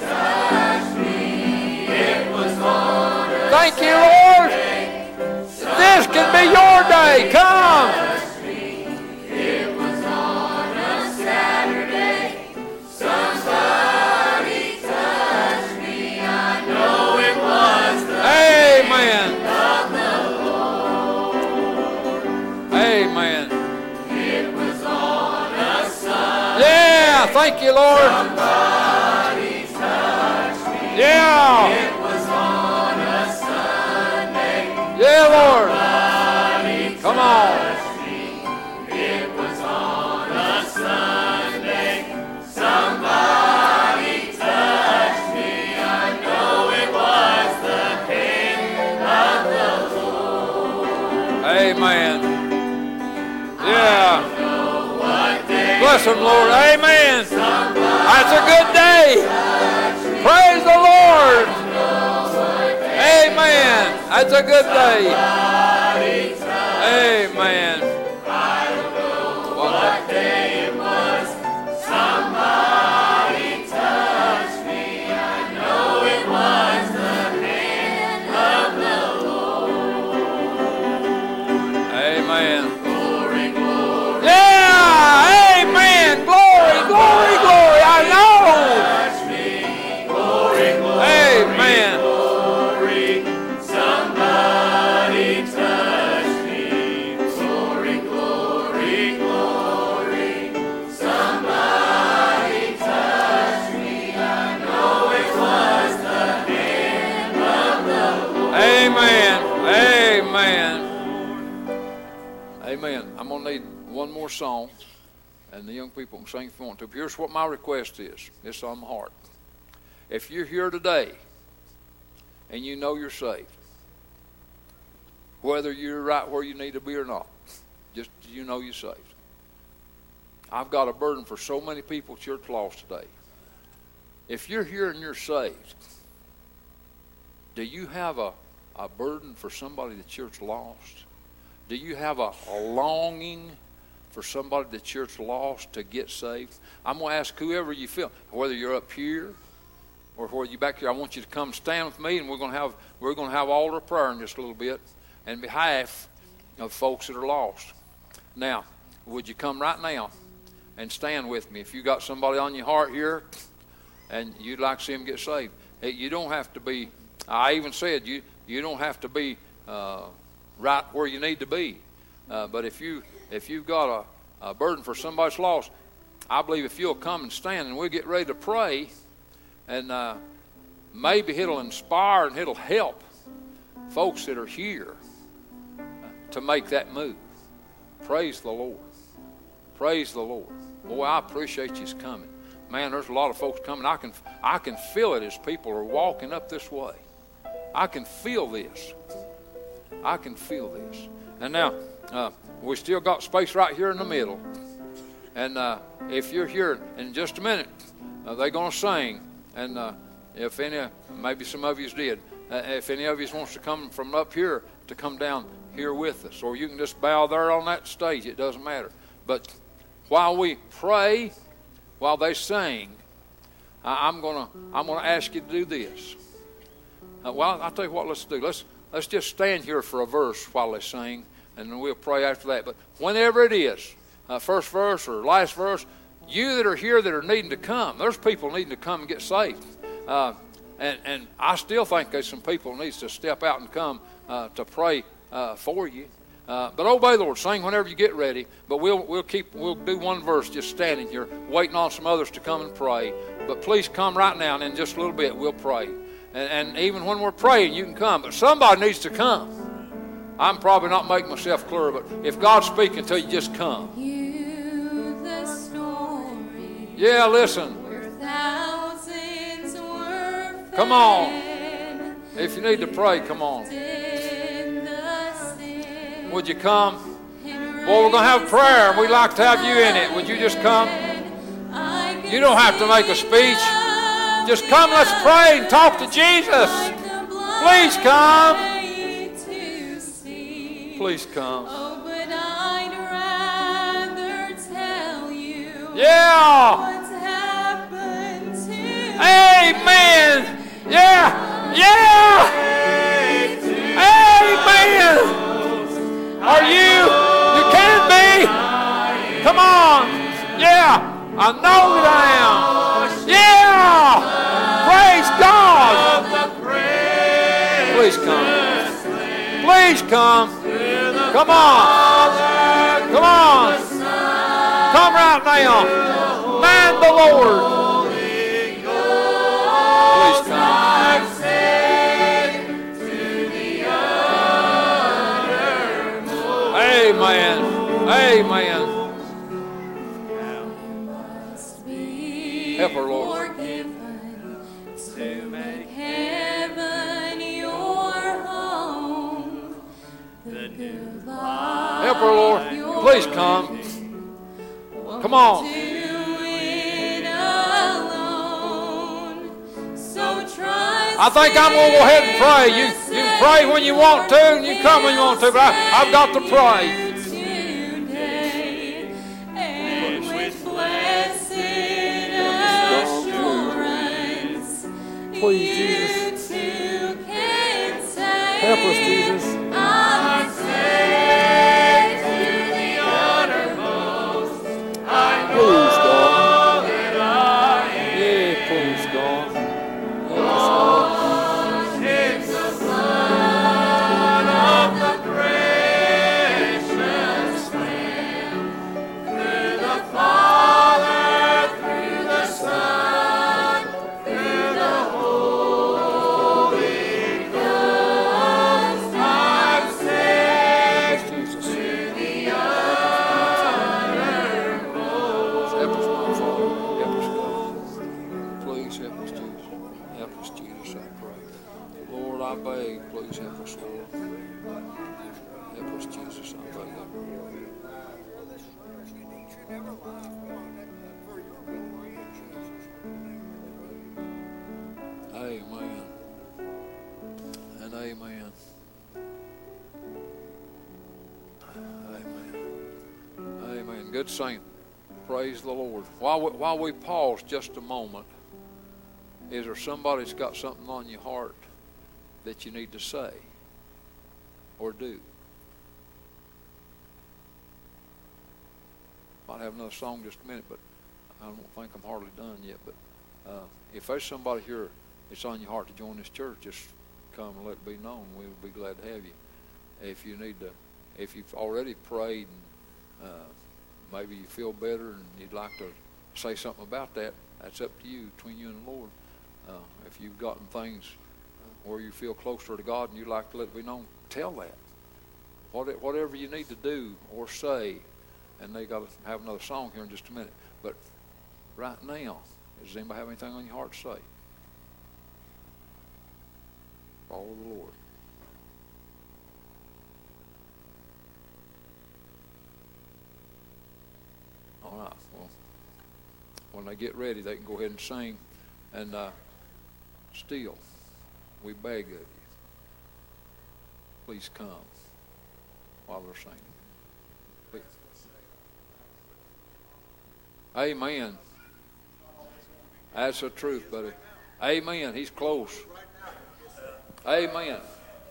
Thank you, Lord. This can be your day. Come. Thank you, Lord. Yeah. It was on a Sunday. Yeah, Lord. Somebody Come on. touched me. It was on a Sunday. Somebody touched me. I know it was the hand of the Lord. Amen. Yeah. Bless him, Lord. Amen. That's a good day. Praise the Lord. Amen. That's a good day. Amen. More song, and the young people can sing if you want to. But here's what my request is it's on my heart. If you're here today and you know you're saved, whether you're right where you need to be or not, just you know you're saved. I've got a burden for so many people at church lost today. If you're here and you're saved, do you have a, a burden for somebody the church lost? Do you have a, a longing for somebody church lost to get saved? I'm going to ask whoever you feel, whether you're up here or whether you're back here. I want you to come stand with me, and we're going to have we're going to have altar prayer in just a little bit, in behalf of folks that are lost. Now, would you come right now and stand with me? If you got somebody on your heart here, and you'd like to see them get saved, you don't have to be. I even said you you don't have to be uh, right where you need to be. Uh, but if you if you've got a, a burden for somebody's lost, I believe if you'll come and stand and we'll get ready to pray, and uh, maybe it'll inspire and it'll help folks that are here to make that move. Praise the Lord. Praise the Lord. Boy, I appreciate you coming. Man, there's a lot of folks coming. I can I can feel it as people are walking up this way. I can feel this. I can feel this. And now, uh, we still got space right here in the middle. And uh, if you're here in just a minute, uh, they're going to sing. And uh, if any, maybe some of you did, uh, if any of you wants to come from up here to come down here with us, or you can just bow there on that stage, it doesn't matter. But while we pray, while they sing, I, I'm gonna I'm gonna ask you to do this. Uh, well, I'll tell you what. Let's do. Let's let's just stand here for a verse while they sing, and we'll pray after that. But whenever it is, uh, first verse or last verse, you that are here that are needing to come, there's people needing to come and get saved. Uh, and and I still think there's some people needs to step out and come uh, to pray uh, for you. Uh, but obey the Lord. Sing whenever you get ready. But we'll we'll keep we'll do one verse just standing here, waiting on some others to come and pray. But please come right now, and in just a little bit we'll pray. And, and even when we're praying, you can come. But somebody needs to come. I'm probably not making myself clear, but if God's speaking to you, just come. You, the story Yeah, listen. where thousands were Come on. If you need to pray, come on. in the sin Would you come? Boy, we're going to have prayer, and we'd like to have you in it. Would you just come? You don't have to make a speech. Just come, let's pray and talk to Jesus. Please come. blind to see. Please come. Oh, but I'd rather tell you Yeah. what's happened to Amen. Yeah. Yeah. Amen. Are you? You can be. Come on. Yeah. I know that I am. Yeah. Praise God. Please come. Please come. Come on. Come on. Come right now. Man the Lord. Amen. Amen. Help her, Lord. heaven Help her, Lord. Please come. Come on. I think I'm going to go ahead and pray. You, you pray when you want to, and you come when you want to, but I, I've got to pray. Please, Jesus. Help us, Jesus. While we, while we pause just a moment, is there somebody that's got something on your heart that you need to say or do? Might have another song just a minute, but I don't think I'm hardly done yet. But uh, if there's somebody here that's on your heart to join this church, just come and let it be known. We would be glad to have you. If you need to, if you've already prayed and uh, maybe you feel better and you'd like to say something about that, that's up to you, between you and the Lord. Uh, if you've gotten things where you feel closer to God and you'd like to let it be known, tell that. What- Whatever you need to do or say, and they got to have another song here in just a minute. But right now, does anybody have anything on your heart to say? Follow the Lord. All right. Well, when they get ready, they can go ahead and sing. And uh, still, we beg of you, please come while they're singing. Please. Amen. That's the truth, buddy. Amen. He's close. Amen.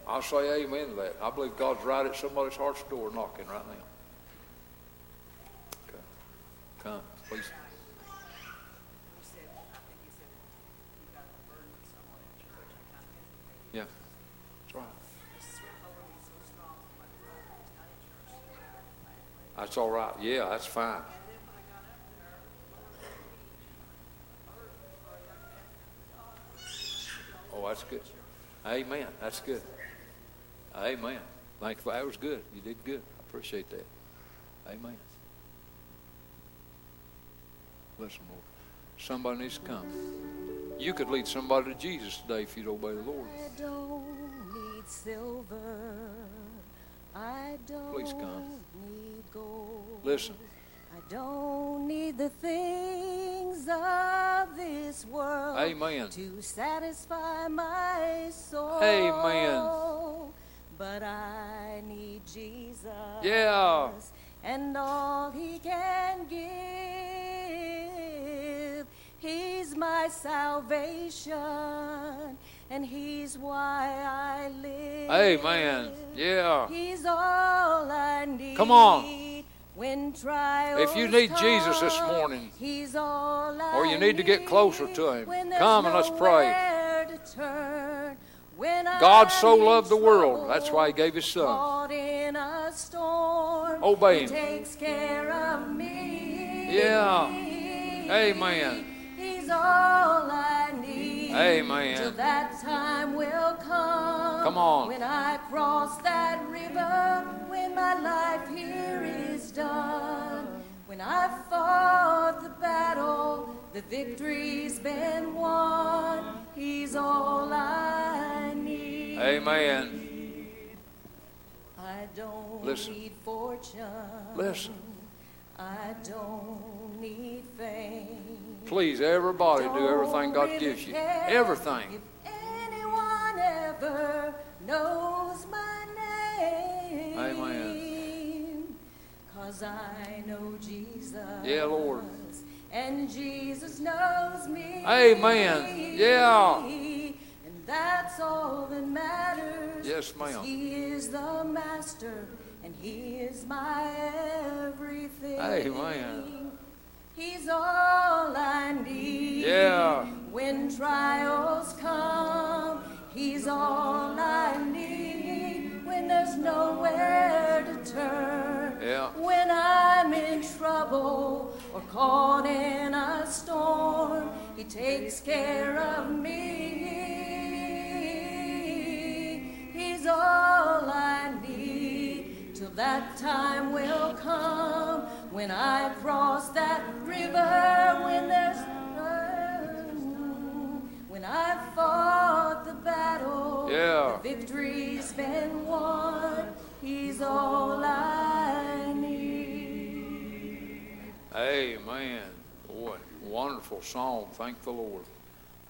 I'll say amen to that. I believe God's right at somebody's heart's door knocking right now. Come, please. Yeah. That's right. That's all right. Yeah, that's fine. Oh, that's good. Amen. That's good. Amen. Thank you. That was good. You did good. I appreciate that. Amen. Listen, Lord. Somebody needs to come. You could lead somebody to Jesus today if you'd obey the Lord. I don't need silver. I don't Please come. need gold. Listen. I don't need the things of this world Amen. to satisfy my soul. Amen. But I need Jesus. Yeah. And all he can give. He's my salvation. And he's why I live. Amen. Yeah. He's all I need. Come on. When trials If you need Jesus this morning, He's all I or you need to get closer to Him, come and let's pray. turn, God so loved the world, that's why He gave His Son. In a storm, Obey He Him. takes care of me. Yeah. Amen. He's all I need. Amen. Till that time will come. Come on. When I cross that river, when my life here is done, when I've fought the battle, the victory's been won. He's all I need. Amen. I don't Listen. need fortune. Listen. I don't need fame. Please, everybody, don't do everything God really gives you. Everything. Amen. Cause I know Jesus. Yeah, Lord. And Jesus knows me. Amen. Yeah. And that's all that matters. Yes, ma'am. He is the master and He is my everything. Hey, Amen. He's all I need. Yeah. When trials come, He's all I need. When there's nowhere to turn. Yeah. When I'm in trouble or caught in a storm, He takes care of me. He's all I need till that time will come when I cross that river. When there's no when I've fought the battle, Yeah. the victory's been won. He's all I need. Amen. Boy, wonderful song. Thank the Lord.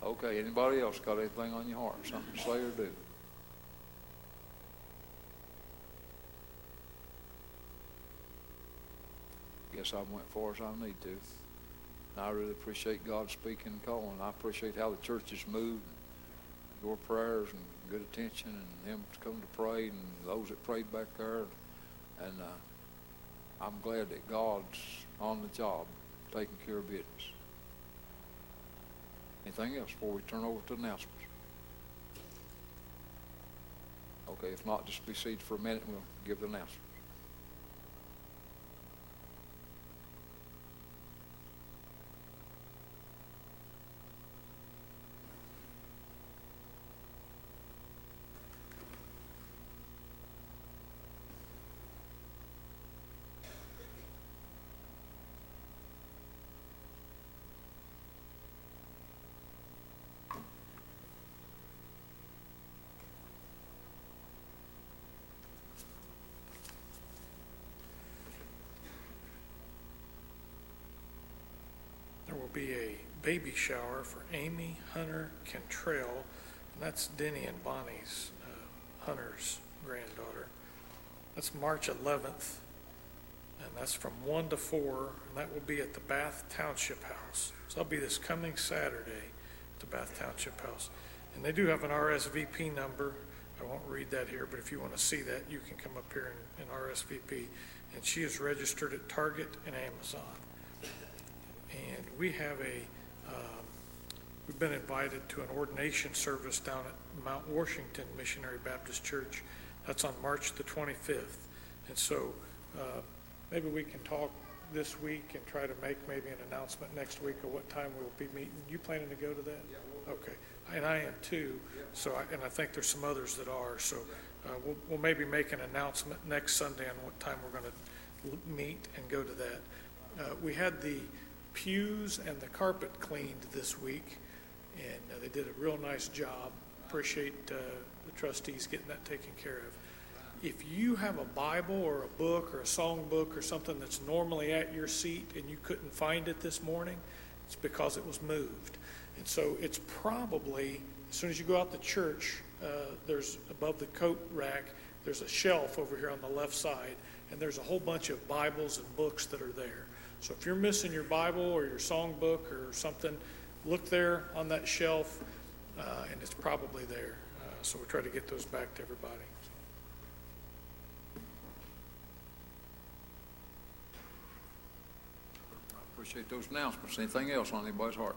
Okay, anybody else got anything on your heart? Something to say or do? Guess I went far as I need to. And I really appreciate God speaking and calling. I appreciate how the church has moved. Your prayers and good attention and them to come to pray and those that prayed back there. And uh, I'm glad that God's on the job, taking care of business. Anything else before we turn over to announcements? Okay, if not, just be seated for a minute and we'll give the announcement. Be a baby shower for Amy Hunter Cantrell, and that's Denny and Bonnie's uh, Hunter's granddaughter. That's March 11th, and that's from 1 to 4, and that will be at the Bath Township House. So that'll be this coming Saturday at the Bath Township House. And they do have an RSVP number. I won't read that here, but if you want to see that, you can come up here and, and RSVP. And she is registered at Target and Amazon. We have a, um, we've been invited to an ordination service down at Mount Washington Missionary Baptist Church. That's on March the 25th. And so uh, maybe we can talk this week and try to make maybe an announcement next week of what time we'll be meeting. You planning to go to that? Okay. And I am too. So, I- and I think there's some others that are. So uh, we'll, we'll maybe make an announcement next Sunday on what time we're going to meet and go to that. Uh, We had the pews and the carpet cleaned this week, and uh, they did a real nice job. Appreciate uh, the trustees getting that taken care of. If you have a Bible or a book or a song book or something that's normally at your seat and you couldn't find it this morning, it's because it was moved. And so it's probably, as soon as you go out the church, uh, there's above the coat rack, there's a shelf over here on the left side, and there's a whole bunch of Bibles and books that are there. So if you're missing your Bible or your song book or something, look there on that shelf, uh, and it's probably there. Uh, so we try to get those back to everybody. I appreciate those announcements. Anything else on anybody's heart?